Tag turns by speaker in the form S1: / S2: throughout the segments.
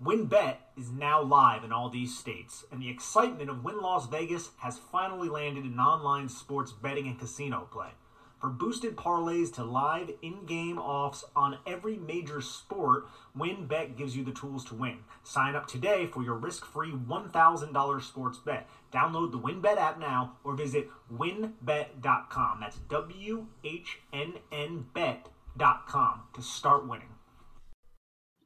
S1: WynnBET is now live in all these states, and the excitement of Wynn Las Vegas has finally landed in online sports betting and casino play. For boosted parlays to live in-game offs on every major sport, WynnBET gives you the tools to win. Sign up today for your risk-free $1,000 sports bet. Download the WynnBET app now or visit wynnbet.com. That's W-H-N-N bet.com to start winning.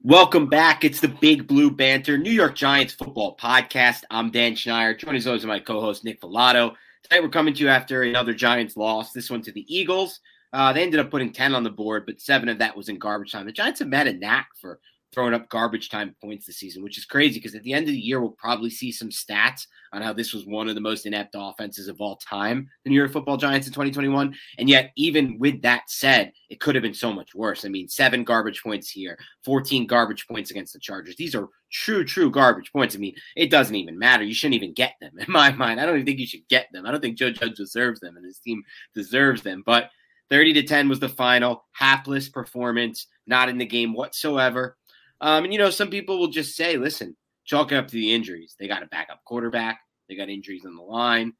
S2: Welcome back. It's the Big Blue Banter New York Giants football podcast. I'm Dan Schneider. Joining as always my co-host Nick Falato. Tonight we're coming to you after another Giants loss. This one to the Eagles. Uh, they ended up putting 10 on the board, but seven of that was in garbage time. The Giants have had a knack for throwing up garbage time points this season, which is crazy because at the end of the year, we'll probably see some stats on how this was one of the most inept offenses of all time, the New York football Giants in 2021. And yet, even with that said, it could have been so much worse. I mean, seven garbage points here, 14 garbage points against the Chargers. These are true, true garbage points. I mean, it doesn't even matter. You shouldn't even get them in my mind. I don't even think you should get them. I don't think Joe Judge deserves them and his team deserves them. But 30 to 10 was the final, hapless performance, not in the game whatsoever. Um, and you know, some people will just say, listen, chalk it up to the injuries. They got a backup quarterback, they got injuries on the line,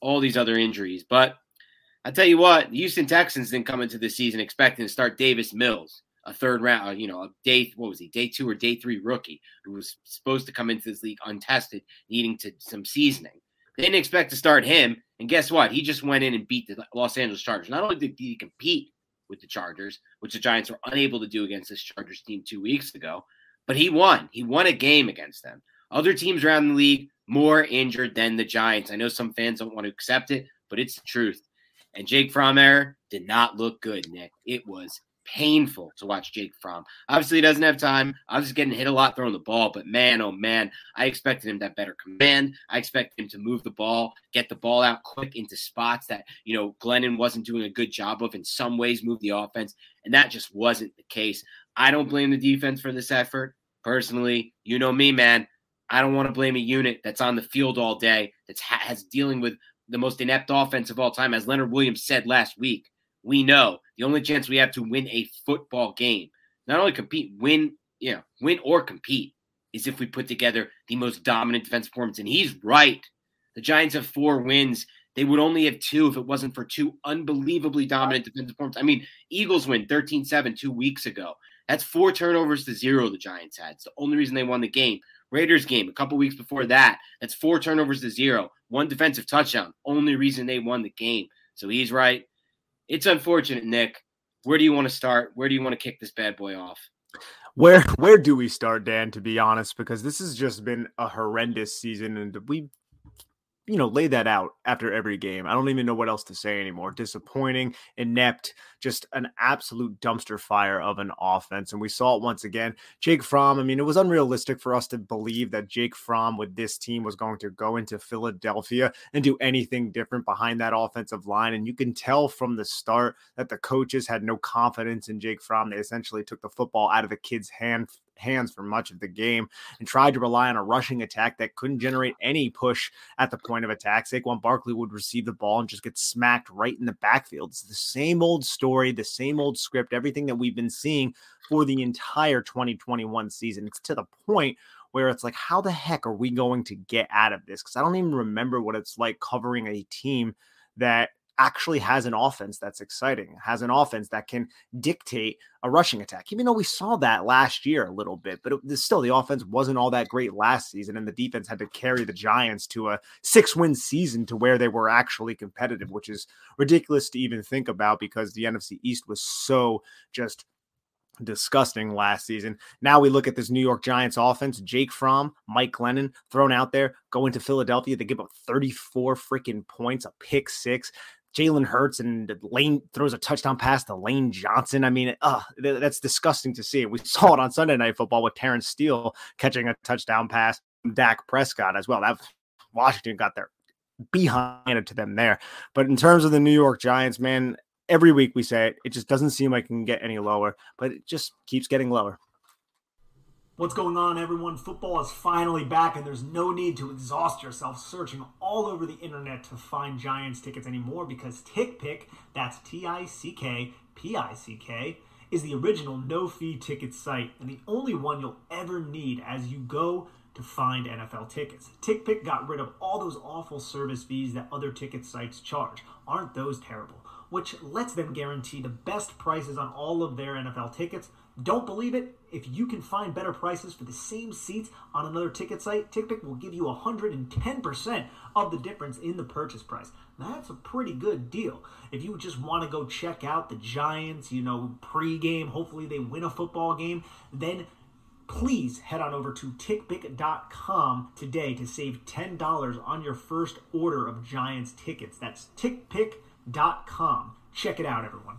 S2: all these other injuries. But I tell you what, the Houston Texans didn't come into the season expecting to start Davis Mills, a third round, uh, you know, a day, what was he, day two or day three rookie who was supposed to come into this league untested, needing to some seasoning. They didn't expect to start him. And guess what? He just went in and beat the Los Angeles Chargers. Not only did he compete with the Chargers, which the Giants were unable to do against this Chargers team two weeks ago. But he won. He won a game against them. Other teams around the league more injured than the Giants. I know some fans don't want to accept it, but it's the truth. And Jake Fromm did not look good, Nick. It was painful to watch Jake Fromm. Obviously, he doesn't have time. I was getting hit a lot throwing the ball, but man, oh man, I expected him to have better command. I expected him to move the ball, get the ball out quick into spots that, you know, Glennon wasn't doing a good job of in some ways, move the offense. And that just wasn't the case. I don't blame the defense for this effort. Personally, you know me, man. I don't want to blame a unit that's on the field all day, that's ha- has dealing with the most inept offense of all time. As Leonard Williams said last week, we know the only chance we have to win a football game, not only compete, win, you know, win or compete, is if we put together the most dominant defense performance. And he's right. The Giants have four wins. They would only have two if it wasn't for two unbelievably dominant defensive performances. I mean, Eagles win 13 7 two weeks ago. That's four turnovers to zero the Giants had. It's the only reason they won the game. Raiders game a couple weeks before that. That's four turnovers to zero. One defensive touchdown. Only reason they won the game. So he's right. It's unfortunate, Nick. Where do you want to start? Where do you want to kick this bad boy off?
S3: Where where do we start, Dan? To be honest, because this has just been a horrendous season, and we you know, lay that out after every game. I don't even know what else to say anymore. Disappointing, inept, just an absolute dumpster fire of an offense. And we saw it once again. Jake Fromm, I mean, it was unrealistic for us to believe that Jake Fromm with this team was going to go into Philadelphia and do anything different behind that offensive line. And you can tell from the start that the coaches had no confidence in Jake Fromm. They essentially took the football out of the kid's hand hands for much of the game and tried to rely on a rushing attack that couldn't generate any push at the point of attack. Saquon Barkley would receive the ball and just get smacked right in the backfield. It's the same old story, the same old script, everything that we've been seeing for the entire 2021 season. It's to the point where it's like, how the heck are we going to get out of this? Because I don't even remember what it's like covering a team that actually has an offense that's exciting, has an offense that can dictate a rushing attack. Even though we saw that last year a little bit, but it, still the offense wasn't all that great last season, and the defense had to carry the Giants to a six-win season to where they were actually competitive, which is ridiculous to even think about because the NFC East was so just disgusting last season. Now we look at this New York Giants offense. Jake Fromm, Mike Glennon thrown out there, going to Philadelphia. They give up 34 freaking points, a pick six. Jalen Hurts and Lane throws a touchdown pass to Lane Johnson. I mean, uh, that's disgusting to see. We saw it on Sunday Night Football with Terence Steele catching a touchdown pass, Dak Prescott as well. That Washington got their behind it to them there. But in terms of the New York Giants, man, every week we say it. It just doesn't seem like it can get any lower, but it just keeps getting lower.
S1: What's going on, everyone? Football is finally back, and there's no need to exhaust yourself searching all over the internet to find Giants tickets anymore because TickPick, that's T I C K P I C K, is the original no fee ticket site and the only one you'll ever need as you go to find NFL tickets. TickPick got rid of all those awful service fees that other ticket sites charge. Aren't those terrible? Which lets them guarantee the best prices on all of their NFL tickets don't believe it? If you can find better prices for the same seats on another ticket site, TickPick will give you 110% of the difference in the purchase price. That's a pretty good deal. If you just want to go check out the Giants, you know, pregame, hopefully they win a football game, then please head on over to tickpick.com today to save $10 on your first order of Giants tickets. That's tickpick.com. Check it out, everyone.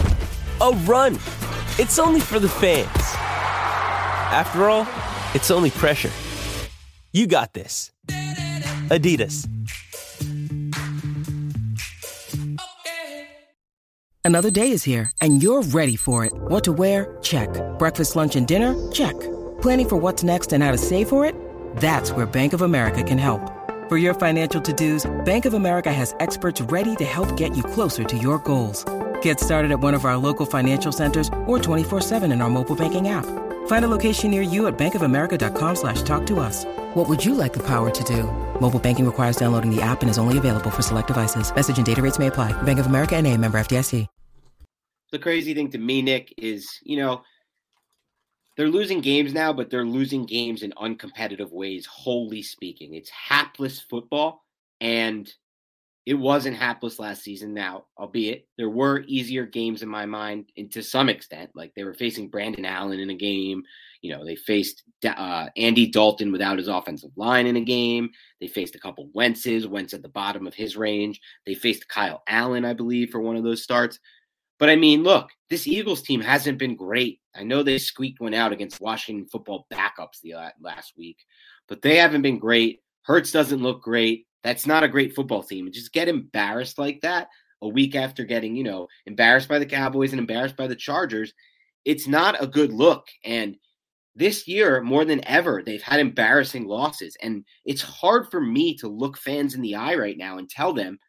S4: a run. It's only for the fans. After all, it's only pressure. You got this. Adidas.
S5: Another day is here, and you're ready for it. What to wear? Check. Breakfast, lunch, and dinner? Check. Planning for what's next and how to save for it? That's where Bank of America can help. For your financial to dos, Bank of America has experts ready to help get you closer to your goals. Get started at one of our local financial centers or 24-7 in our mobile banking app. Find a location near you at bankofamerica.com slash talk to us. What would you like the power to do? Mobile banking requires downloading the app and is only available for select devices. Message and data rates may apply. Bank of America and a member FDIC.
S2: The crazy thing to me, Nick, is, you know, they're losing games now, but they're losing games in uncompetitive ways, wholly speaking. It's hapless football. And it wasn't hapless last season now, albeit there were easier games in my mind, and to some extent, like they were facing Brandon Allen in a game. You know, they faced uh, Andy Dalton without his offensive line in a game. They faced a couple Wentz's, Wentz at the bottom of his range. They faced Kyle Allen, I believe, for one of those starts. But I mean, look, this Eagles team hasn't been great. I know they squeaked one out against Washington football backups the last week, but they haven't been great. Hurts doesn't look great. That's not a great football team. Just get embarrassed like that a week after getting, you know, embarrassed by the Cowboys and embarrassed by the Chargers, it's not a good look. And this year, more than ever, they've had embarrassing losses. And it's hard for me to look fans in the eye right now and tell them,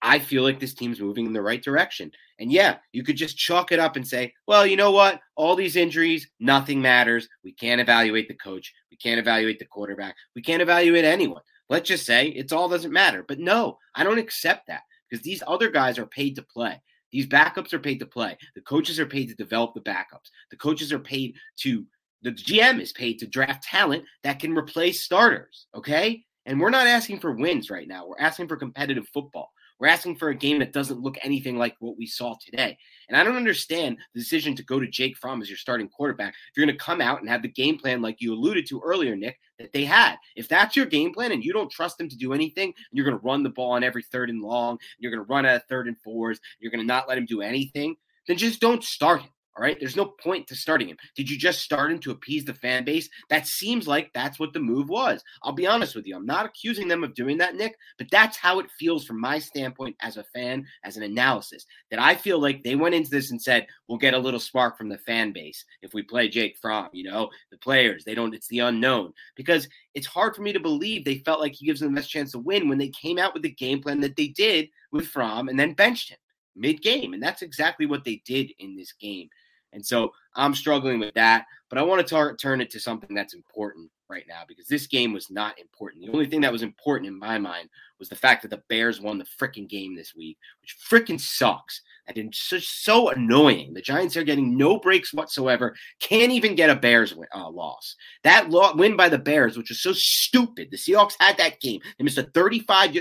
S2: I feel like this team's moving in the right direction. And yeah, you could just chalk it up and say, well, you know what? All these injuries, nothing matters. We can't evaluate the coach. We can't evaluate the quarterback. We can't evaluate anyone. Let's just say it's all doesn't matter. But no, I don't accept that because these other guys are paid to play. These backups are paid to play. The coaches are paid to develop the backups. The coaches are paid to, the GM is paid to draft talent that can replace starters. Okay. And we're not asking for wins right now. We're asking for competitive football. We're asking for a game that doesn't look anything like what we saw today. And I don't understand the decision to go to Jake Fromm as your starting quarterback. If you're going to come out and have the game plan, like you alluded to earlier, Nick, that they had. If that's your game plan and you don't trust them to do anything, and you're going to run the ball on every third and long, you're going to run at third and fours, you're going to not let him do anything, then just don't start him. All right. There's no point to starting him. Did you just start him to appease the fan base? That seems like that's what the move was. I'll be honest with you. I'm not accusing them of doing that, Nick, but that's how it feels from my standpoint as a fan, as an analysis, that I feel like they went into this and said, we'll get a little spark from the fan base if we play Jake Fromm. You know, the players, they don't, it's the unknown because it's hard for me to believe they felt like he gives them the best chance to win when they came out with the game plan that they did with Fromm and then benched him mid game. And that's exactly what they did in this game. And so I'm struggling with that. But I want to tar- turn it to something that's important right now because this game was not important. The only thing that was important in my mind was the fact that the Bears won the freaking game this week, which freaking sucks. And it's just so annoying. The Giants are getting no breaks whatsoever, can't even get a Bears win, uh, loss. That lo- win by the Bears, which was so stupid. The Seahawks had that game. They missed a 35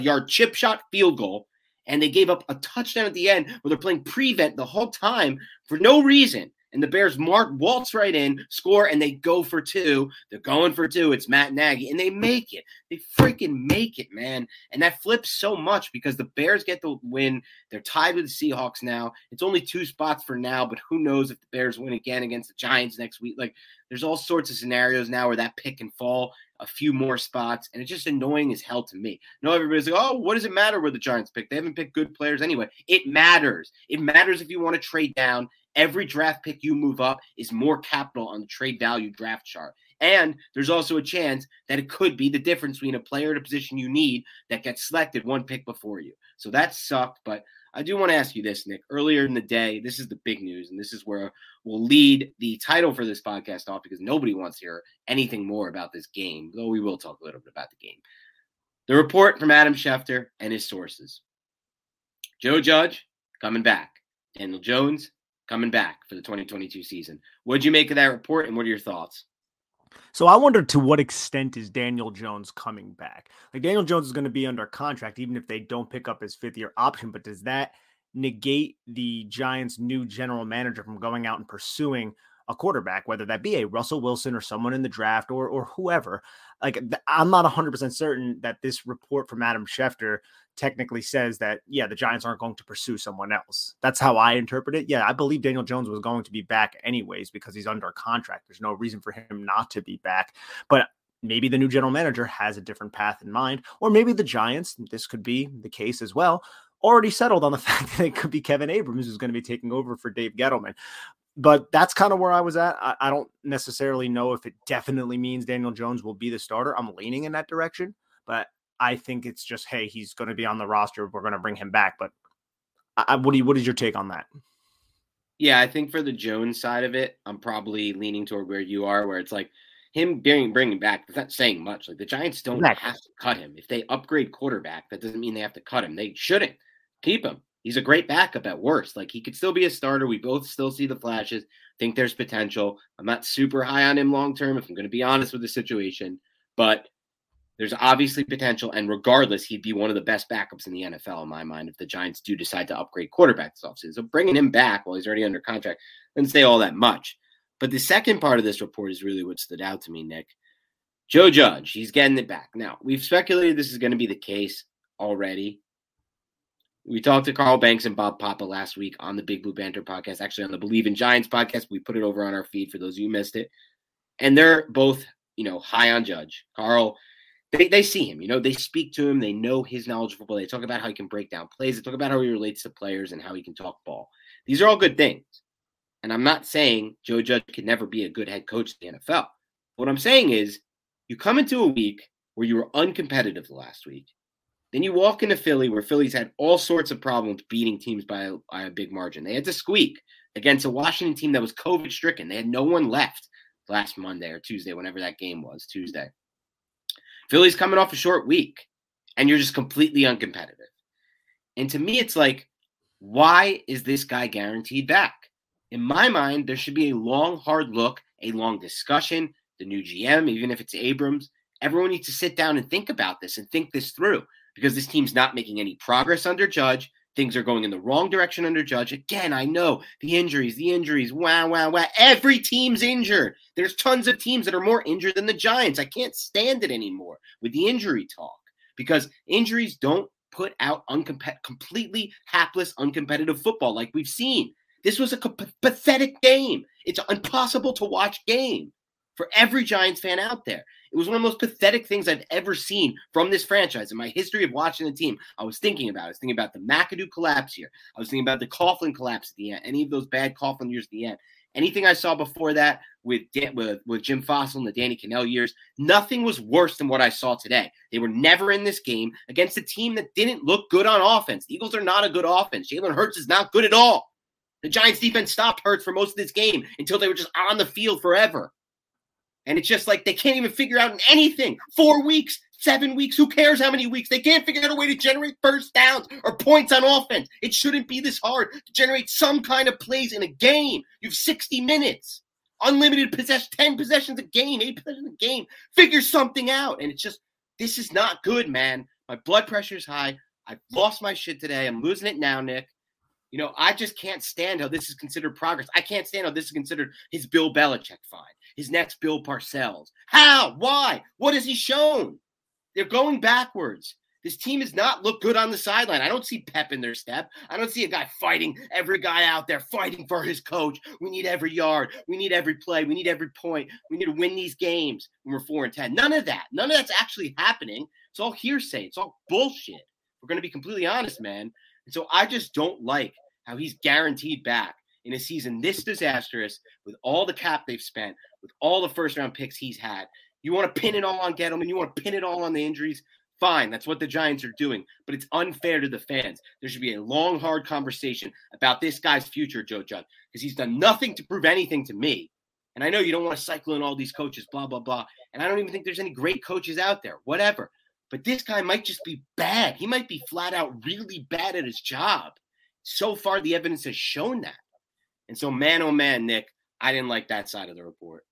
S2: yard chip shot field goal and they gave up a touchdown at the end where they're playing prevent the whole time for no reason. And the Bears mark waltz right in, score, and they go for two. They're going for two. It's Matt Nagy, and they make it. They freaking make it, man. And that flips so much because the Bears get the win. They're tied with the Seahawks now. It's only two spots for now, but who knows if the Bears win again against the Giants next week? Like, there's all sorts of scenarios now where that pick can fall a few more spots, and it's just annoying as hell to me. No, everybody's like, oh, what does it matter where the Giants pick? They haven't picked good players anyway. It matters. It matters if you want to trade down. Every draft pick you move up is more capital on the trade value draft chart. And there's also a chance that it could be the difference between a player at a position you need that gets selected one pick before you. So that sucked, but I do want to ask you this, Nick. Earlier in the day, this is the big news, and this is where we'll lead the title for this podcast off because nobody wants to hear anything more about this game, though we will talk a little bit about the game. The report from Adam Schefter and his sources Joe Judge coming back, Daniel Jones coming back for the 2022 season. What'd you make of that report, and what are your thoughts?
S3: So I wonder to what extent is Daniel Jones coming back? Like Daniel Jones is going to be under contract even if they don't pick up his fifth year option, but does that negate the Giants' new general manager from going out and pursuing a quarterback, whether that be a Russell Wilson or someone in the draft or or whoever. Like I'm not 100% certain that this report from Adam Schefter technically says that yeah, the Giants aren't going to pursue someone else. That's how I interpret it. Yeah, I believe Daniel Jones was going to be back anyways because he's under contract. There's no reason for him not to be back. But maybe the new general manager has a different path in mind or maybe the Giants, this could be the case as well, already settled on the fact that it could be Kevin Abrams who's going to be taking over for Dave Gettleman but that's kind of where I was at. I, I, don't necessarily know if it definitely means Daniel Jones will be the starter. I'm leaning in that direction, but I think it's just, hey, he's going to be on the roster. We're going to bring him back. But I, what do you, what is your take on that?
S2: Yeah, I think for the Jones side of it, I'm probably leaning toward where you are, where it's like him being bringing back. It's not saying much. Like the Giants don't exactly. have to cut him. If they upgrade quarterback, that doesn't mean they have to cut him. They shouldn't keep him he's a great backup at worst. Like he could still be a starter. We both still see the flashes. Think there's potential. I'm not super high on him long term, if I'm going to be honest with the situation, but there's obviously potential. And regardless, he'd be one of the best backups in the NFL in my mind if the Giants do decide to upgrade quarterback this offseason. So bringing him back while he's already under contract doesn't say all that much. But the second part of this report is really what stood out to me, Nick. Joe Judge, he's getting it back. Now, we've speculated this is going to be the case already. We talked to Carl Banks and Bob Papa last week on the Big Blue Banter podcast, actually on the Believe in Giants podcast. We put it over on our feed for those of you missed it. And they're both, you know, high on Judge. Carl they, they see him, you know, they speak to him, they know his knowledge of football. They talk about how he can break down plays, they talk about how he relates to players and how he can talk ball. These are all good things. And I'm not saying Joe Judge could never be a good head coach in the NFL. What I'm saying is you come into a week where you were uncompetitive the last week. Then you walk into Philly where Philly's had all sorts of problems beating teams by by a big margin. They had to squeak against a Washington team that was COVID stricken. They had no one left last Monday or Tuesday, whenever that game was, Tuesday. Philly's coming off a short week and you're just completely uncompetitive. And to me, it's like, why is this guy guaranteed back? In my mind, there should be a long, hard look, a long discussion. The new GM, even if it's Abrams, everyone needs to sit down and think about this and think this through because this team's not making any progress under Judge. Things are going in the wrong direction under Judge. Again, I know the injuries, the injuries, wow, wow, wow. Every team's injured. There's tons of teams that are more injured than the Giants. I can't stand it anymore with the injury talk because injuries don't put out completely hapless, uncompetitive football like we've seen. This was a pathetic game. It's an impossible to watch game for every Giants fan out there. It was one of the most pathetic things I've ever seen from this franchise in my history of watching the team. I was thinking about. I was thinking about the McAdoo collapse here. I was thinking about the Coughlin collapse at the end. Any of those bad Coughlin years at the end. Anything I saw before that with Dan, with, with Jim Fassel and the Danny Kanell years, nothing was worse than what I saw today. They were never in this game against a team that didn't look good on offense. The Eagles are not a good offense. Jalen Hurts is not good at all. The Giants defense stopped Hurts for most of this game until they were just on the field forever. And it's just like they can't even figure out anything. Four weeks, seven weeks, who cares how many weeks? They can't figure out a way to generate first downs or points on offense. It shouldn't be this hard to generate some kind of plays in a game. You have 60 minutes, unlimited possession, 10 possessions a game, eight possessions a game. Figure something out. And it's just, this is not good, man. My blood pressure is high. I've lost my shit today. I'm losing it now, Nick. You know, I just can't stand how this is considered progress. I can't stand how this is considered his Bill Belichick find, his next Bill Parcells. How? Why? What has he shown? They're going backwards. This team has not looked good on the sideline. I don't see pep in their step. I don't see a guy fighting every guy out there, fighting for his coach. We need every yard. We need every play. We need every point. We need to win these games when we're four and ten. None of that. None of that's actually happening. It's all hearsay. It's all bullshit. We're going to be completely honest, man. And so I just don't like how he's guaranteed back in a season this disastrous with all the cap they've spent, with all the first round picks he's had. You want to pin it all on Gettleman, you want to pin it all on the injuries. Fine, that's what the Giants are doing, but it's unfair to the fans. There should be a long, hard conversation about this guy's future, Joe Judge, because he's done nothing to prove anything to me. And I know you don't want to cycle in all these coaches, blah, blah, blah. And I don't even think there's any great coaches out there, whatever. But this guy might just be bad. He might be flat out really bad at his job. So far, the evidence has shown that. And so, man, oh man, Nick, I didn't like that side of the report.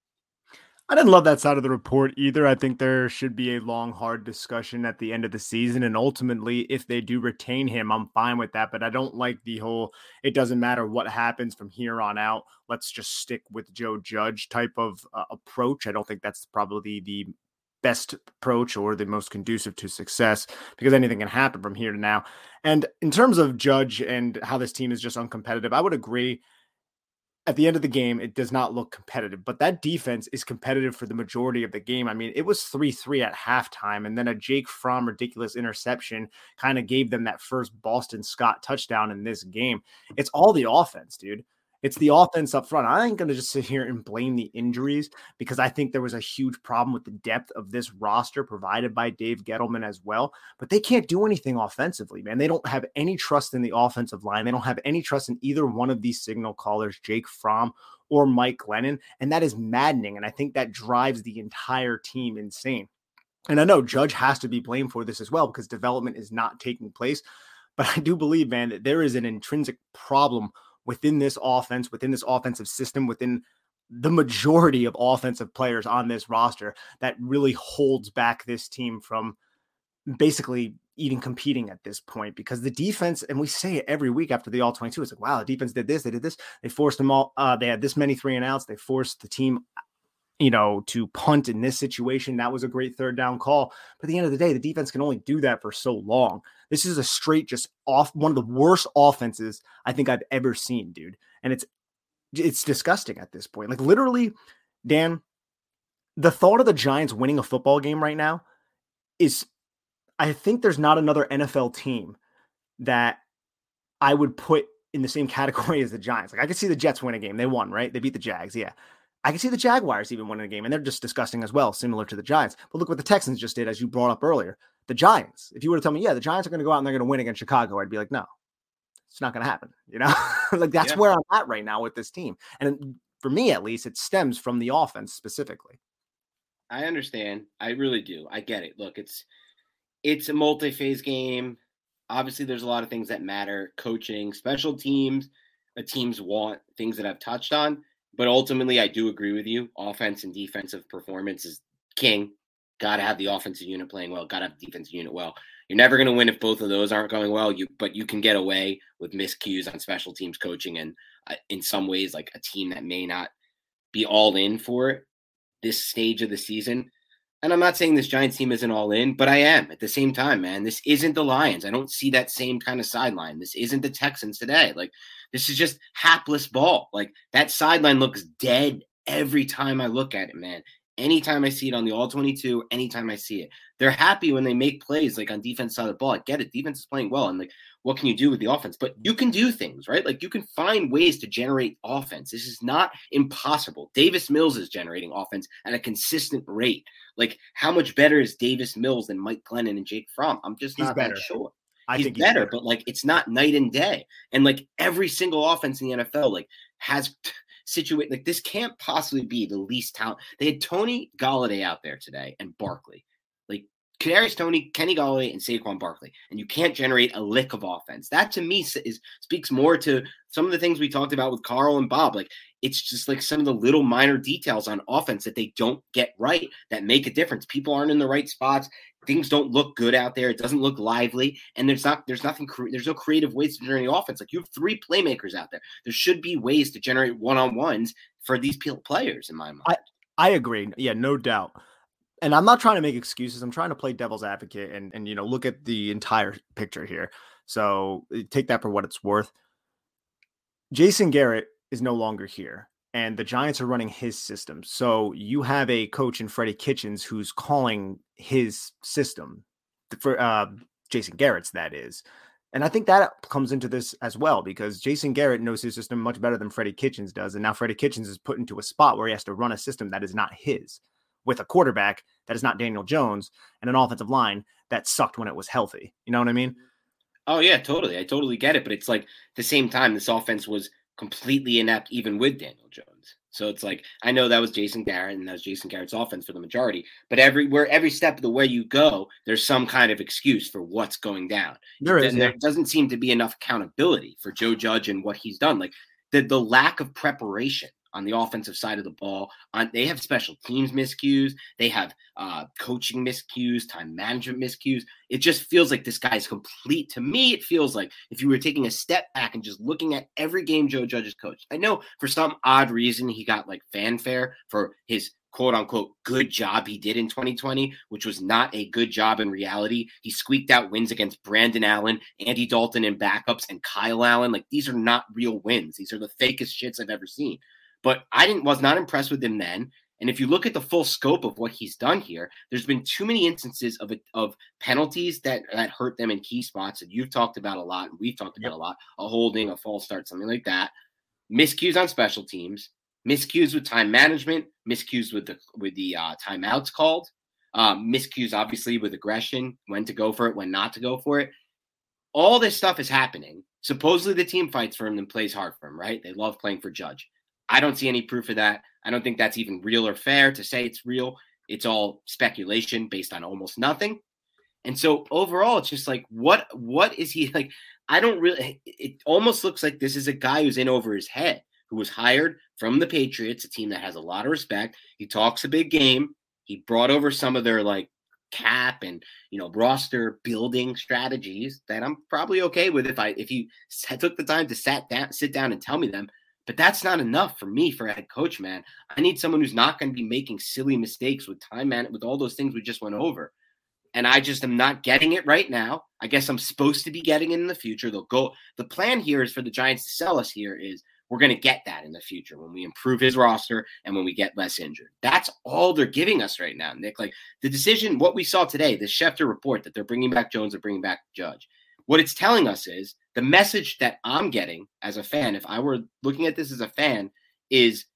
S3: I didn't love that side of the report either. I think there should be a long, hard discussion at the end of the season. And ultimately, if they do retain him, I'm fine with that. But I don't like the whole it doesn't matter what happens from here on out. Let's just stick with Joe Judge type of uh, approach. I don't think that's probably the best approach or the most conducive to success because anything can happen from here to now. And in terms of Judge and how this team is just uncompetitive, I would agree. At the end of the game, it does not look competitive, but that defense is competitive for the majority of the game. I mean, it was 3 3 at halftime, and then a Jake Fromm ridiculous interception kind of gave them that first Boston Scott touchdown in this game. It's all the offense, dude. It's the offense up front. I ain't going to just sit here and blame the injuries because I think there was a huge problem with the depth of this roster provided by Dave Gettleman as well. But they can't do anything offensively, man. They don't have any trust in the offensive line. They don't have any trust in either one of these signal callers, Jake Fromm or Mike Glennon. And that is maddening. And I think that drives the entire team insane. And I know Judge has to be blamed for this as well because development is not taking place. But I do believe, man, that there is an intrinsic problem within this offense, within this offensive system, within the majority of offensive players on this roster that really holds back this team from basically even competing at this point because the defense, and we say it every week after the all 22, it's like, wow, the defense did this, they did this, they forced them all, uh, they had this many three and outs, they forced the team, you know, to punt in this situation. That was a great third down call. But at the end of the day, the defense can only do that for so long. This is a straight, just off one of the worst offenses I think I've ever seen, dude. And it's it's disgusting at this point. Like literally, Dan, the thought of the Giants winning a football game right now is I think there's not another NFL team that I would put in the same category as the Giants. Like I could see the Jets win a game. They won, right? They beat the Jags. Yeah. I can see the Jaguars even winning a game, and they're just disgusting as well, similar to the Giants. But look what the Texans just did, as you brought up earlier. The Giants. If you were to tell me, yeah, the Giants are going to go out and they're going to win against Chicago, I'd be like, no, it's not going to happen. You know, like that's yeah. where I'm at right now with this team. And for me, at least, it stems from the offense specifically.
S2: I understand. I really do. I get it. Look, it's it's a multi-phase game. Obviously, there's a lot of things that matter: coaching, special teams. The teams want things that I've touched on but ultimately, I do agree with you. Offense and defensive performance is king. Got to have the offensive unit playing well. Got to have the defensive unit well. You're never going to win if both of those aren't going well. You, but you can get away with miscues on special teams coaching, and uh, in some ways, like a team that may not be all in for it this stage of the season. And I'm not saying this Giants team isn't all in, but I am at the same time, man. This isn't the Lions. I don't see that same kind of sideline. This isn't the Texans today. Like this is just hapless ball. Like that sideline looks dead every time I look at it, man. Anytime I see it on the all 22, anytime I see it, they're happy when they make plays like on defense side of the ball. I get it. Defense is playing well. And like, what can you do with the offense? But you can do things, right? Like you can find ways to generate offense. This is not impossible. Davis Mills is generating offense at a consistent rate. Like, how much better is Davis Mills than Mike Glennon and Jake Fromm? I'm just he's not better. that sure. I he's think better, he's better, but like it's not night and day. And like every single offense in the NFL, like has situate like this can't possibly be the least talent. They had Tony Golladay out there today and Barkley. Like Kadarius Toney, Kenny Golladay, and Saquon Barkley, and you can't generate a lick of offense. That to me is speaks more to some of the things we talked about with Carl and Bob. Like it's just like some of the little minor details on offense that they don't get right that make a difference. People aren't in the right spots. Things don't look good out there. It doesn't look lively, and there's not there's nothing there's no creative ways to generate offense. Like you have three playmakers out there. There should be ways to generate one on ones for these players. In my mind,
S3: I I agree. Yeah, no doubt and I'm not trying to make excuses. I'm trying to play devil's advocate and and you know look at the entire picture here. So eh, take that for what it's worth. Jason Garrett is no longer here, and the Giants are running his system. So you have a coach in Freddie Kitchens who's calling his system for uh, Jason Garrett's. That is. And I think that comes into this as well because Jason Garrett knows his system much better than Freddie Kitchens does. And now Freddie Kitchens is put into a spot where he has to run a system that is not his with a quarterback that is not Daniel Jones and an offensive line that sucked when it was healthy. You know what I mean?
S2: Oh yeah, totally. I totally get it. But it's like the same time, this offense was completely inept even with Daniel Jones. So it's like I know that was Jason Garrett and that was Jason Garrett's offense for the majority, but every where every step of the way you go, there's some kind of excuse for what's going down.
S3: There is.
S2: There doesn't seem to be enough accountability for Joe Judge and what he's done. Like the the lack of preparation on the offensive side of the ball. On they have special teams miscues, they have uh, coaching miscues, time management miscues. It just feels like this guy's complete. To me, it feels like if you were taking a step back and just looking at every game Joe Judge has coached. I know for some odd reason he got like fanfare for his quote unquote good job he did in 2020, which was not a good job in reality. He squeaked out wins against Brandon Allen, Andy Dalton and backups, and Kyle Allen. Like these are not real wins. These are the fakest shits I've ever seen. But I didn't was not impressed with him then. And if you look at the full scope of what he's done here, there's been too many instances of of penalties that that hurt them in key spots that you've talked about a lot and we've talked about yep. a lot. A holding, a false start, something like that. Miscues on special teams, miscues with time management, miscues with the with the uh, timeouts called, um, miscues obviously with aggression, when to go for it, when not to go for it. All this stuff is happening. Supposedly the team fights for him and plays hard for him, right? They love playing for Judge. I don't see any proof of that. I don't think that's even real or fair to say it's real. It's all speculation based on almost nothing. And so overall, it's just like, what what is he like? I don't really it almost looks like this is a guy who's in over his head, who was hired from the Patriots, a team that has a lot of respect. He talks a big game. He brought over some of their like cap and you know roster building strategies that I'm probably okay with if I if you took the time to sat down sit down and tell me them. But that's not enough for me for a head coach, man. I need someone who's not going to be making silly mistakes with time man with all those things we just went over. And I just am not getting it right now. I guess I'm supposed to be getting it in the future. They'll go. The plan here is for the Giants to sell us here is we're going to get that in the future when we improve his roster and when we get less injured. That's all they're giving us right now, Nick. Like the decision, what we saw today, the Schefter report that they're bringing back Jones and bringing back Judge. What it's telling us is the message that I'm getting as a fan, if I were looking at this as a fan, is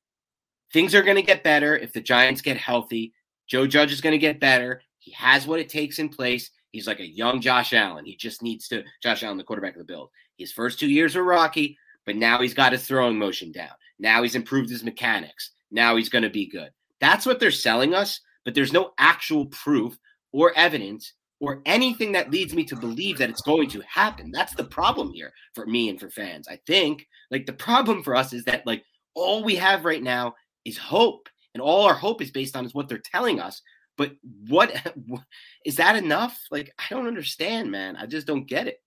S2: things are going to get better if the Giants get healthy. Joe Judge is going to get better. He has what it takes in place. He's like a young Josh Allen. He just needs to, Josh Allen, the quarterback of the Bills. His first two years were rocky, but now he's got his throwing motion down. Now he's improved his mechanics. Now he's going to be good. That's what they're selling us, but there's no actual proof or evidence or anything that leads me to believe that it's going to happen. That's the problem here for me and for fans. I think like the problem for us is that like all we have right now is hope. And all our hope is based on is what they're telling us. But what is that enough? Like I don't understand, man. I just don't get it.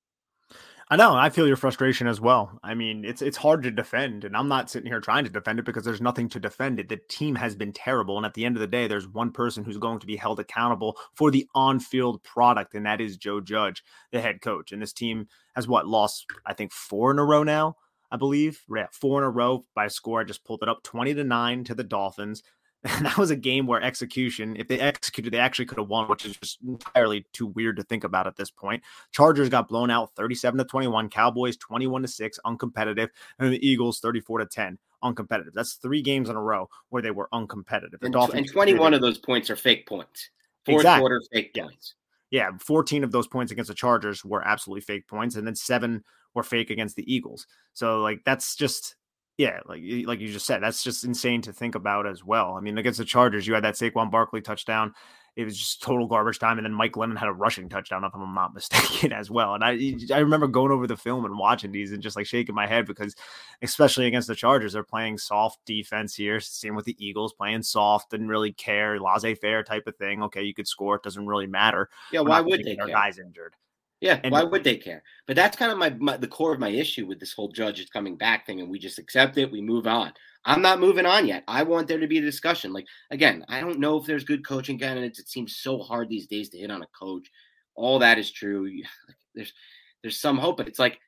S3: I know. I feel your frustration as well. I mean, it's it's hard to defend, and I'm not sitting here trying to defend it because there's nothing to defend it. The team has been terrible, and at the end of the day, there's one person who's going to be held accountable for the on-field product, and that is Joe Judge, the head coach. And this team has what lost, I think, four in a row now. I believe, four in a row by a score. I just pulled it up, twenty to nine to the Dolphins. And that was a game where execution, if they executed, they actually could have won, which is just entirely too weird to think about at this point. Chargers got blown out 37 to 21, Cowboys 21 to 6, uncompetitive, and the Eagles 34 to 10, uncompetitive. That's three games in a row where they were uncompetitive. The
S2: and, and 21 of those points are fake points. Fourth exactly. quarter fake
S3: yeah.
S2: points.
S3: Yeah, 14 of those points against the Chargers were absolutely fake points, and then seven were fake against the Eagles. So, like, that's just yeah, like like you just said, that's just insane to think about as well. I mean, against the Chargers, you had that Saquon Barkley touchdown. It was just total garbage time, and then Mike Glennon had a rushing touchdown, if I'm not mistaken, as well. And I I remember going over the film and watching these and just like shaking my head because, especially against the Chargers, they're playing soft defense here. Same with the Eagles, playing soft, didn't really care, laissez faire type of thing. Okay, you could score, it doesn't really matter.
S2: Yeah, why would they? Our
S3: guys injured.
S2: Yeah, and why would they care? But that's kind of my, my, the core of my issue with this whole judge is coming back thing, and we just accept it, we move on. I'm not moving on yet. I want there to be a discussion. Like again, I don't know if there's good coaching candidates. It seems so hard these days to hit on a coach. All that is true. There's there's some hope, but it's like at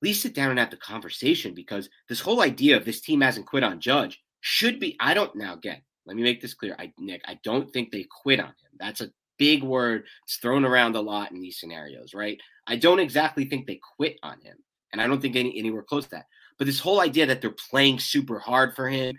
S2: least sit down and have the conversation because this whole idea of this team hasn't quit on Judge should be. I don't now get. Let me make this clear. I Nick, I don't think they quit on him. That's a big word. It's thrown around a lot in these scenarios, right? I don't exactly think they quit on him. And I don't think any, anywhere close to that. But this whole idea that they're playing super hard for him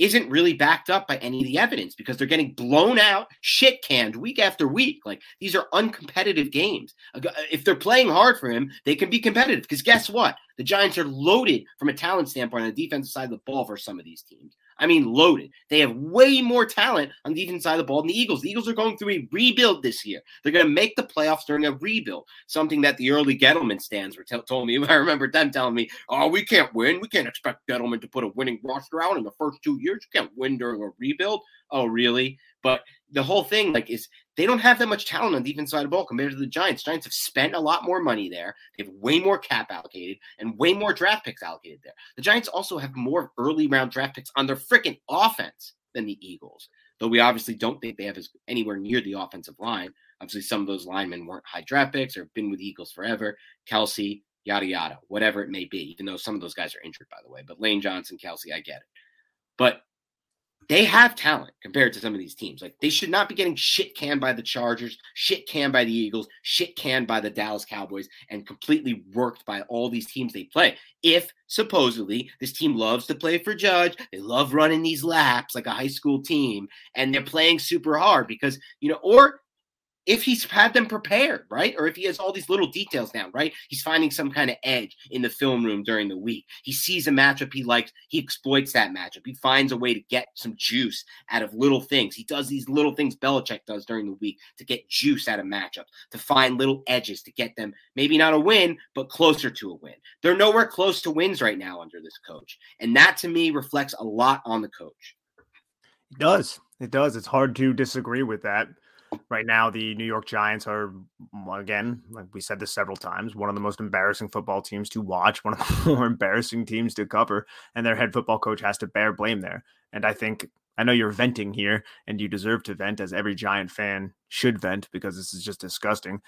S2: isn't really backed up by any of the evidence because they're getting blown out, shit canned week after week. Like these are uncompetitive games. Uh, if they're playing hard for him, they can be competitive because guess what? The Giants are loaded from a talent standpoint on the defensive side of the ball for some of these teams. I mean, loaded. They have way more talent on the defense side of the ball than the Eagles. The Eagles are going through a rebuild this year. They're going to make the playoffs during a rebuild, something that the early Gettleman stands were t- told me. I remember them telling me, oh, we can't win. We can't expect Gettleman to put a winning roster out in the first two years. You can't win during a rebuild. Oh, really? But the whole thing, like, is they don't have that much talent on the defense side of the ball compared to the Giants. Giants have spent a lot more money there. They have way more cap allocated and way more draft picks allocated there. The Giants also have more early round draft picks on their freaking offense than the Eagles. Though we obviously don't think they have as anywhere near the offensive line. Obviously, some of those linemen weren't high draft picks or been with Eagles forever. Kelce, yada yada, whatever it may be. Even though some of those guys are injured, by the way. But Lane Johnson, Kelce, I get it. But they have talent compared to some of these teams. Like they should not be getting shit canned by the Chargers, shit canned by the Eagles, shit canned by the Dallas Cowboys, and completely worked by all these teams they play. If supposedly this team loves to play for Judge, they love running these laps like a high school team, and they're playing super hard because, you know, or if he's had them prepared, right? Or if he has all these little details down, right? He's finding some kind of edge in the film room during the week. He sees a matchup he likes, he exploits that matchup. He finds a way to get some juice out of little things. He does these little things Belichick does during the week to get juice out of matchups, to find little edges to get them maybe not a win, but closer to a win. They're nowhere close to wins right now under this coach. And that to me reflects a lot on the coach.
S3: It does. It does. It's hard to disagree with that right now the New York Giants are again, like we said this several times, one of the most embarrassing football teams to watch, one of the more embarrassing teams to cover, and their head football coach has to bear blame there. And I think I know you're venting here and you deserve to vent as every Giant fan should vent because this is just disgusting.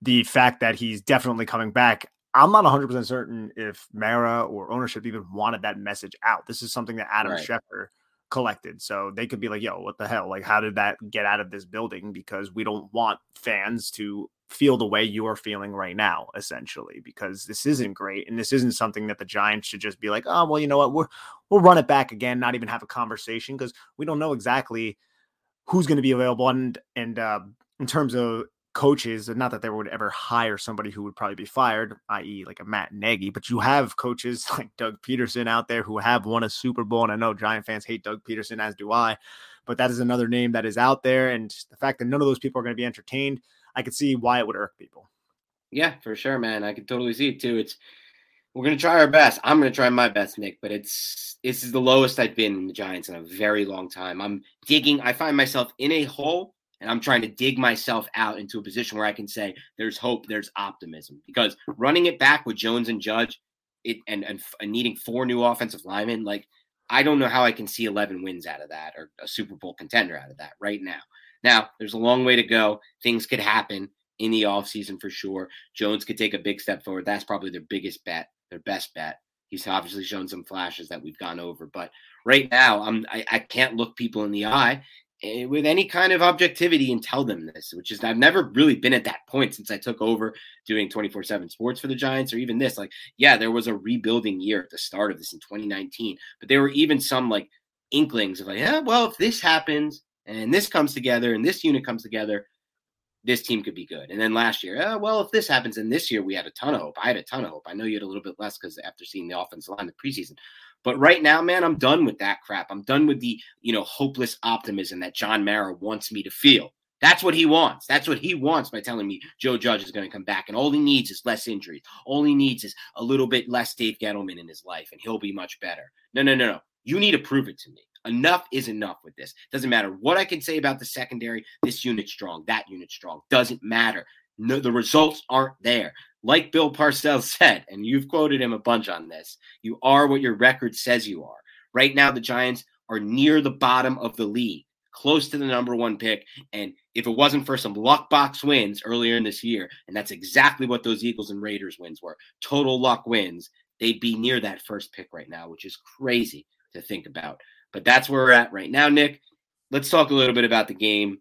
S3: The fact that he's definitely coming back I'm not 100% certain if Mara or ownership even wanted that message out. This is something that Adam right. Schefter collected. So they could be like, yo, what the hell? Like, how did that get out of this building? Because we don't want fans to feel the way you're feeling right now, essentially, because this isn't great. And this isn't something that the Giants should just be like, oh, well, you know what? We're, we'll run it back again, not even have a conversation because we don't know exactly who's going to be available. And, and, uh, in terms of coaches, and not that they would ever hire somebody who would probably be fired, i.e., like a Matt Nagy, but you have coaches like Doug Pederson out there who have won a Super Bowl. And I know Giant fans hate Doug Pederson, as do I, but that is another name that is out there. And the fact that none of those people are going to be entertained, I could see why it would irk people.
S2: Yeah, for sure, man. I can totally see it too. It's we're gonna try our best. I'm gonna try my best, Nick, but it's this is the lowest I've been in the Giants in a very long time. I'm digging. I find myself in a hole and I'm trying to dig myself out into a position where I can say there's hope, there's optimism. Because running it back with Jones and Judge, it and and, and needing four new offensive linemen, like I don't know how I can see 11 wins out of that or a Super Bowl contender out of that right now. Now, there's a long way to go. Things could happen in the offseason for sure. Jones could take a big step forward. That's probably their biggest bet, their best bet. He's obviously shown some flashes that we've gone over, but right now, I'm I, I can't look people in the eye Eh, with any kind of objectivity and tell them this, which is I've never really been at that point since I took over doing 24 7 sports for the Giants or even this. Like, yeah, there was a rebuilding year at the start of this in 2019, but there were even some like inklings of like, yeah, well, if this happens and this comes together and this unit comes together, this team could be good. And then last year, oh, well, if this happens, and this year we had a ton of hope. I had a ton of hope. I know you had a little bit less because after seeing the offensive line the preseason, but right now, man, I'm done with that crap. I'm done with the, you know, hopeless optimism that John Mara wants me to feel. That's what he wants. That's what he wants by telling me Joe Judge is going to come back. And all he needs is less injuries. All he needs is a little bit less Dave Gettleman in his life, and he'll be much better. No, no, no, no. You need to prove it to me. Enough is enough with this. Doesn't matter what I can say about the secondary. This unit's strong. That unit's strong. Doesn't matter. No, the results aren't there like Bill Parcells said, and you've quoted him a bunch on this, you are what your record says you are. Right now, the Giants are near the bottom of the league, close to the number one pick. And if it wasn't for some luck box wins earlier in this year, and that's exactly what those Eagles and Raiders wins were total luck wins, they'd be near that first pick right now, which is crazy to think about. But that's where we're at right now, Nick. Let's talk a little bit about the game.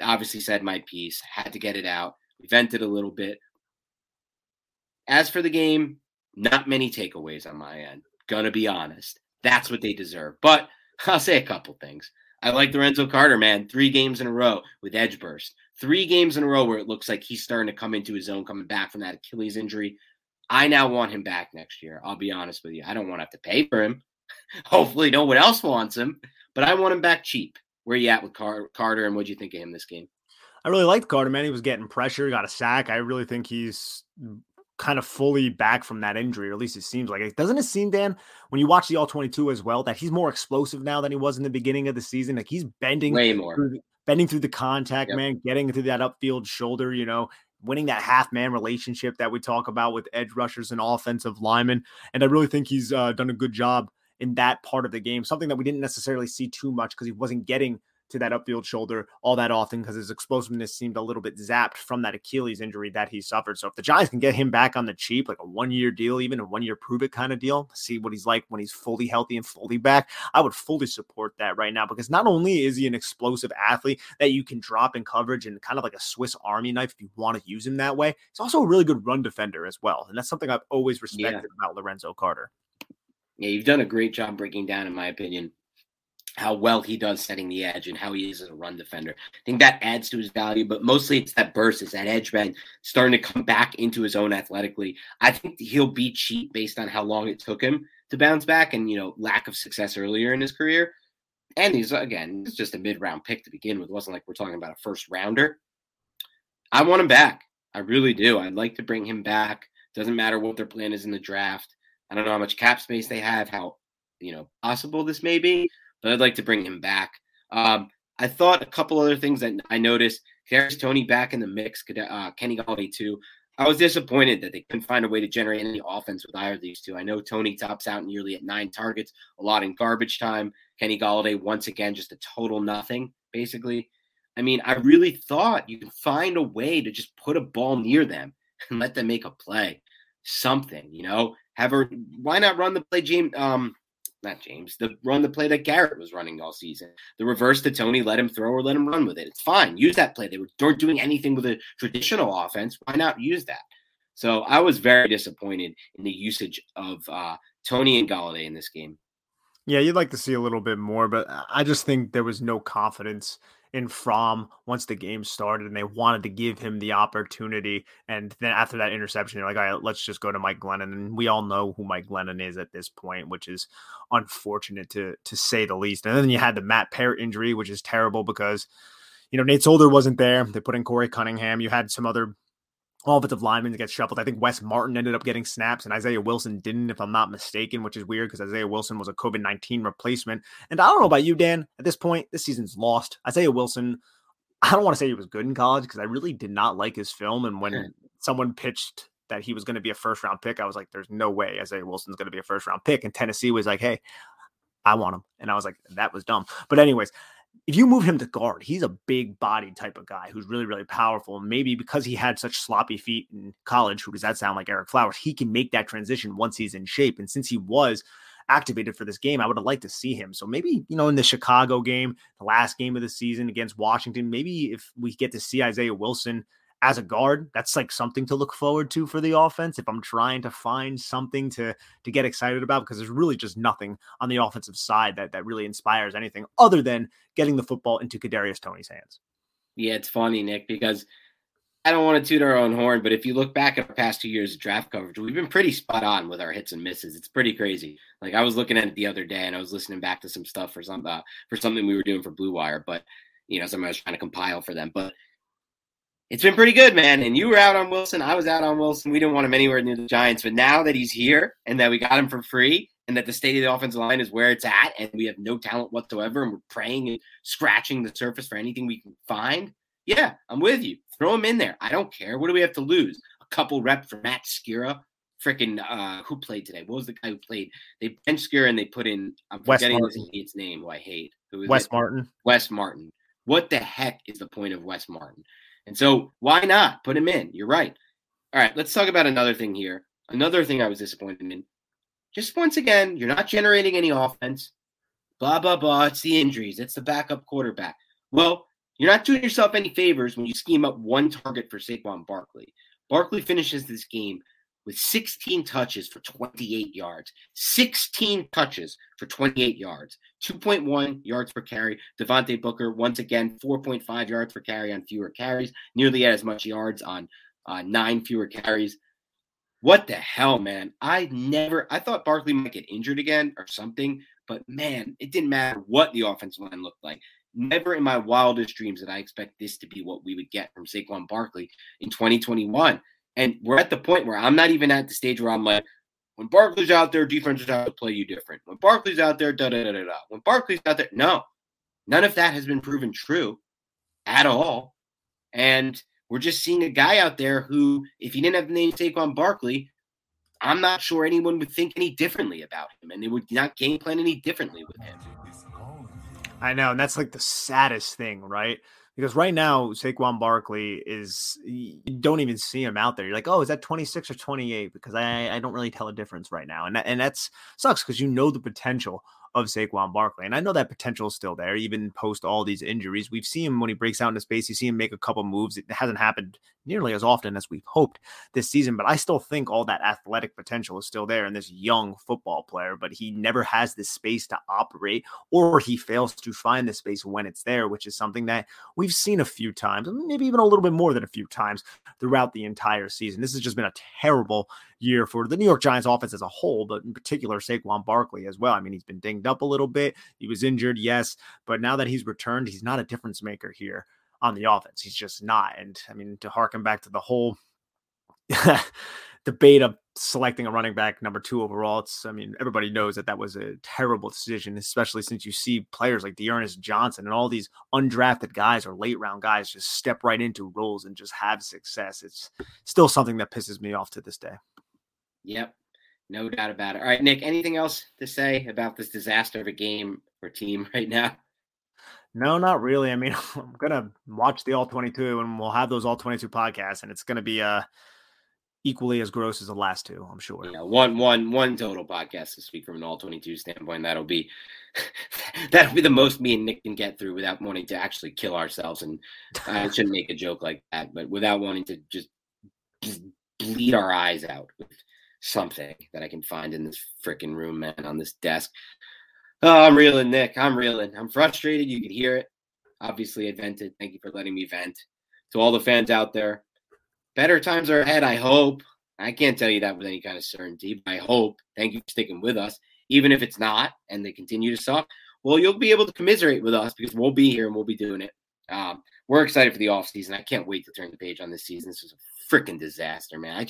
S2: Obviously, said my piece, had to get it out. We vented a little bit. As for the game, not many takeaways on my end. Gonna be honest. That's what they deserve. But I'll say a couple things. I like Lorenzo Carter, man. Three games in a row with edge burst. Three games in a row where it looks like he's starting to come into his own, coming back from that Achilles injury. I now want him back next year. I'll be honest with you. I don't want to have to pay for him. Hopefully, no one else wants him, but I want him back cheap. Where you at with Car- Carter, and what do you think of him this game?
S3: I really liked Carter, man. He was getting pressure, got a sack. I really think he's kind of fully back from that injury, or at least it seems like it. Doesn't it seem, Dan, when you watch the All 22 as well, that he's more explosive now than he was in the beginning of the season? Like he's bending
S2: way more,
S3: through, bending through the contact, yep. man, getting through that upfield shoulder, you know, winning that half man relationship that we talk about with edge rushers and offensive linemen. And I really think he's uh, done a good job in that part of the game, something that we didn't necessarily see too much because he wasn't getting to that upfield shoulder all that often because his explosiveness seemed a little bit zapped from that Achilles injury that he suffered. So if the Giants can get him back on the cheap, like a one year deal, even a one year prove it kind of deal, see what he's like when he's fully healthy and fully back, I would fully support that right now because not only is he an explosive athlete that you can drop in coverage and kind of like a Swiss Army knife if you want to use him that way, he's also a really good run defender as well. And that's something I've always respected yeah. about Lorenzo Carter.
S2: Yeah, you've done a great job breaking down, in my opinion, how well he does setting the edge and how he is as a run defender. I think that adds to his value, but mostly it's that burst, it's that edge man starting to come back into his own athletically. I think he'll be cheap based on how long it took him to bounce back and you know lack of success earlier in his career. And he's again, it's just a mid round pick to begin with. It wasn't like we're talking about a first rounder. I want him back. I really do. I'd like to bring him back. Doesn't matter what their plan is in the draft. I don't know how much cap space they have, how you know possible this may be but I'd like to bring him back. Um, I thought a couple other things that I noticed. There's Toney back in the mix. Uh, Kenny Golladay too. I was disappointed that they couldn't find a way to generate any offense with either of these two. I know Toney tops out nearly at nine targets, a lot in garbage time. Kenny Golladay once again just a total nothing, basically. I mean, I really thought you could find a way to just put a ball near them and let them make a play. something, you know, have her, why not run the play, James, um, not James, the run the play that Garrett was running all season. The reverse to Toney, let him throw or let him run with it. It's fine. Use that play. They were, weren't doing anything with a traditional offense. Why not use that? So I was very disappointed in the usage of uh, Toney and Golladay in this game.
S3: Yeah, you'd like to see a little bit more, but I just think there was no confidence in Fromm once the game started, and they wanted to give him the opportunity. And then after that interception, they're like, all right, let's just go to Mike Glennon. And we all know who Mike Glennon is at this point, which is unfortunate to to say the least. And then you had the Matt Peart injury, which is terrible because you know Nate Solder wasn't there. They put in Korey Cunningham. You had some other offensive linemen get shuffled. I think Wes Martin ended up getting snaps and Isaiah Wilson didn't, if I'm not mistaken, which is weird because Isaiah Wilson was a COVID 19 replacement. And I don't know about you, Dan. At this point, this season's lost. Isaiah Wilson, I don't want to say he was good in college because I really did not like his film. And when sure. someone pitched that he was going to be a first round pick, I was like, there's no way Isaiah Wilson's going to be a first round pick. And Tennessee was like, hey, I want him. And I was like, that was dumb. But, anyways, if you move him to guard, he's a big body type of guy who's really, really powerful. And maybe because he had such sloppy feet in college, who does that sound like Ereck Flowers? He can make that transition once he's in shape. And since he was activated for this game, I would have liked to see him. So maybe, you know, in the Chicago game, the last game of the season against Washington, maybe if we get to see Isaiah Wilson as a guard, that's like something to look forward to for the offense. If I'm trying to find something to to get excited about, because there's really just nothing on the offensive side that that really inspires anything other than getting the football into Kadarius Toney's hands.
S2: Yeah, it's funny, Nick, because I don't want to toot our own horn, but if you look back at the past two years of draft coverage, we've been pretty spot on with our hits and misses. It's pretty crazy. Like I was looking at it the other day, and I was listening back to some stuff for some uh, for something we were doing for Blue Wire, but you know, something I was trying to compile for them, but it's been pretty good, man. And you were out on Wilson. I was out on Wilson. We didn't want him anywhere near the Giants. But now that he's here and that we got him for free and that the state of the offensive line is where it's at and we have no talent whatsoever and we're praying and scratching the surface for anything we can find, yeah, I'm with you. Throw him in there. I don't care. What do we have to lose? A couple reps for Matt Skura. Freaking uh, who played today? What was the guy who played? They bench Skira and they put in. I'm forgetting his name. Who I hate. Who is
S3: Wes
S2: it?
S3: Martin.
S2: Wes Martin. What the heck is the point of Wes Martin? And so why not put him in? You're right. All right, let's talk about another thing here. Another thing I was disappointed in. Just once again, you're not generating any offense. Blah, blah, blah. It's the injuries. It's the backup quarterback. Well, you're not doing yourself any favors when you scheme up one target for Saquon Barkley. Barkley finishes this game with 16 touches for 28 yards. 16 touches for 28 yards. 2.1 yards per carry. Devontae Booker, once again, 4.5 yards per carry on fewer carries. Nearly as much yards on uh, nine fewer carries. What the hell, man? I never, I thought Barkley might get injured again or something, but man, it didn't matter what the offensive line looked like. Never in my wildest dreams did I expect this to be what we would get from Saquon Barkley in 2021. And we're at the point where I'm not even at the stage where I'm like, when Barkley's out there, defenses have to play you different. When Barkley's out there, da da da da da. When Barkley's out there, no, none of that has been proven true at all. And we're just seeing a guy out there who, if he didn't have the name Saquon Barkley, I'm not sure anyone would think any differently about him, and they would not game plan any differently with him.
S3: I know, and that's like the saddest thing, right? Because right now, Saquon Barkley is you don't even see him out there. You're like, oh, is that 26 or 28? Because I, I don't really tell a difference right now. And that, and that's sucks because you know the potential of Saquon Barkley. And I know that potential is still there, even post all these injuries. We've seen him when he breaks out into space, you see him make a couple moves. It hasn't happened nearly as often as we've hoped this season, but I still think all that athletic potential is still there in this young football player, but he never has the space to operate or he fails to find the space when it's there, which is something that we've seen a few times, maybe even a little bit more than a few times throughout the entire season. This has just been a terrible year for the New York Giants offense as a whole, but in particular Saquon Barkley as well. I mean, he's been dinged up a little bit. He was injured, yes, but now that he's returned, he's not a difference maker here on the offense. He's just not. And I mean, to harken back to the whole debate of selecting a running back number two overall, it's, I mean, everybody knows that that was a terrible decision, especially since you see players like D'Ernest Johnson and all these undrafted guys or late round guys just step right into roles and just have success. It's still something that pisses me off to this day.
S2: Yep. No doubt about it. All right, Nick, anything else to say about this disaster of a game or team right now?
S3: No, not really. I mean, I'm gonna watch the all 22 and we'll have those all 22 podcasts, and it's gonna be uh equally as gross as the last two, I'm sure.
S2: Yeah, one one one total podcast this week from an all 22 standpoint. That'll be that'll be the most me and Nick can get through without wanting to actually kill ourselves. And I shouldn't make a joke like that, but without wanting to just bleed our eyes out with something that I can find in this freaking room, man, on this desk. Oh, I'm reeling, Nick. I'm reeling. I'm frustrated. You can hear it. Obviously, I vented. Thank you for letting me vent. To all the fans out there, better times are ahead, I hope. I can't tell you that with any kind of certainty, but I hope. Thank you for sticking with us. Even if it's not and they continue to suck, well, you'll be able to commiserate with us because we'll be here and we'll be doing it. Um, we're excited for the offseason. I can't wait to turn the page on this season. This was a freaking disaster, man. I,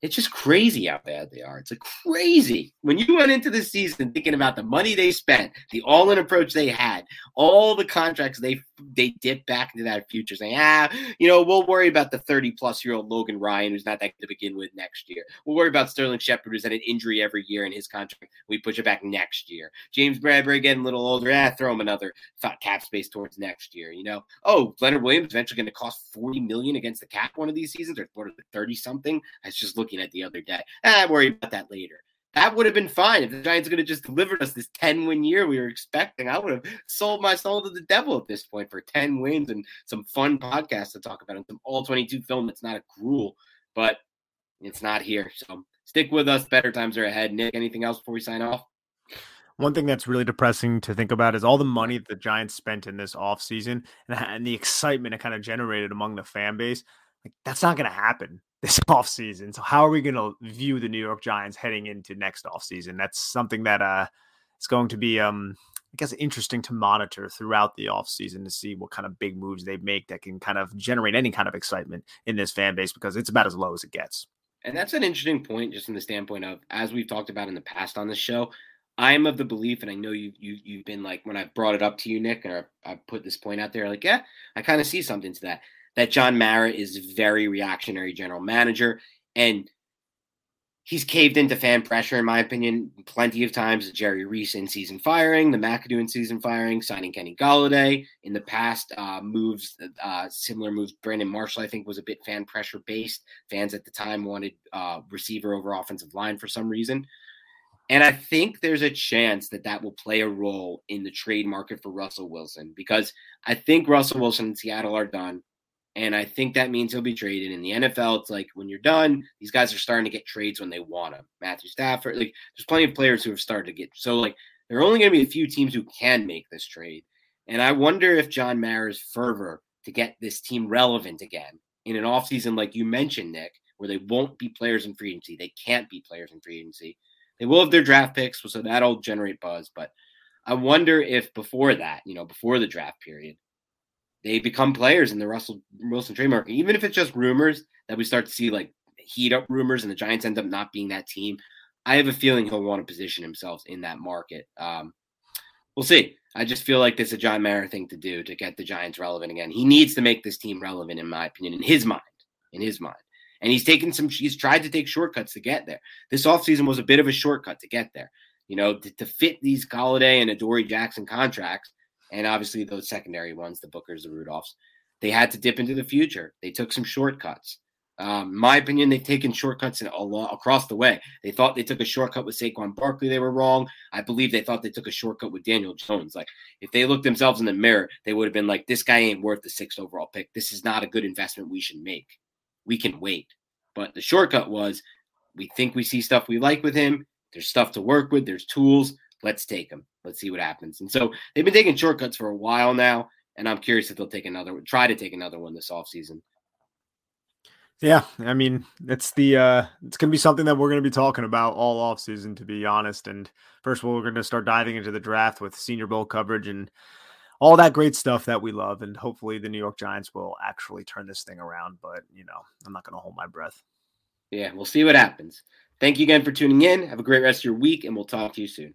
S2: it's just crazy how bad they are. It's like crazy. When you went into the season thinking about the money they spent, the all-in approach they had, all the contracts they they dipped back into that future, saying, ah, you know, we'll worry about the 30-plus year old Logan Ryan, who's not that good to begin with next year. We'll worry about Sterling Shepard, who's had an injury every year in his contract. We push it back next year. James Bradberry getting a little older, ah, throw him another cap space towards next year. You know, oh, Leonard Williams eventually going to cost 40 million against the cap one of these seasons, or what 30 something. I was just looking at the other day. Ah, I worry about that later. That would have been fine if the Giants could have just delivered us this 10 win year we were expecting. I would have sold my soul to the devil at this point for 10 wins and some fun podcasts to talk about and some all 22 film that's not a gruel, but it's not here. So stick with us. Better times are ahead. Nick, anything else before we sign off?
S3: One thing that's really depressing to think about is all the money that the Giants spent in this offseason and, and the excitement it kind of generated among the fan base. Like that's not going to happen this offseason. So how are we going to view the New York Giants heading into next offseason? That's something that uh it's going to be um I guess interesting to monitor throughout the offseason to see what kind of big moves they make that can kind of generate any kind of excitement in this fan base because it's about as low as it gets.
S2: And that's an interesting point, just from the standpoint of as we've talked about in the past on this show. I'm of the belief, and I know you you you've been like when I brought it up to you, Nick, or I put this point out there, like yeah, I kind of see something to that that John Mara is very reactionary general manager, and he's caved into fan pressure, in my opinion, plenty of times. Jerry Reese in season firing, the McAdoo in season firing, signing Kenny Golladay in the past uh, moves, uh, similar moves. Brandon Marshall, I think, was a bit fan pressure based. Fans at the time wanted uh, receiver over offensive line for some reason. And I think there's a chance that that will play a role in the trade market for Russell Wilson because I think Russell Wilson and Seattle are done. And I think that means he'll be traded. In the NFL, it's like when you're done, these guys are starting to get trades when they want them. Matthew Stafford, like there's plenty of players who have started to get. So like there are only going to be a few teams who can make this trade. And I wonder if John Mara's fervor to get this team relevant again in an offseason like you mentioned, Nick, where they won't be players in free agency. They can't be players in free agency. They will have their draft picks, so that'll generate buzz. But I wonder if before that, you know, before the draft period, they become players in the Russell Wilson trade market. Even if it's just rumors that we start to see like heat up rumors and the Giants end up not being that team, I have a feeling he'll want to position himself in that market. Um, we'll see. I just feel like this is a John Mara thing to do to get the Giants relevant again. He needs to make this team relevant, in my opinion, in his mind. In his mind. And he's taken some, he's tried to take shortcuts to get there. This offseason was a bit of a shortcut to get there. You know, to, to fit these Golladay and Adoree Jackson contracts, and obviously those secondary ones, the Bookers, the Rudolphs, they had to dip into the future. They took some shortcuts. Um, my opinion, they've taken shortcuts in a lot across the way. They thought they took a shortcut with Saquon Barkley. They were wrong. I believe they thought they took a shortcut with Daniel Jones. Like, if they looked themselves in the mirror, they would have been like, this guy ain't worth the sixth overall pick. This is not a good investment we should make. We can wait. But the shortcut was we think we see stuff we like with him. There's stuff to work with, there's tools. Let's take them. Let's see what happens. And so they've been taking shortcuts for a while now. And I'm curious if they'll take another try to take another one this offseason.
S3: Yeah, I mean, it's the uh it's gonna be something that we're gonna be talking about all offseason, to be honest. And first of all, we're gonna start diving into the draft with senior bowl coverage and all that great stuff that we love. And hopefully the New York Giants will actually turn this thing around. But you know, I'm not gonna hold my breath.
S2: Yeah, we'll see what happens. Thank you again for tuning in. Have a great rest of your week, and we'll talk to you soon.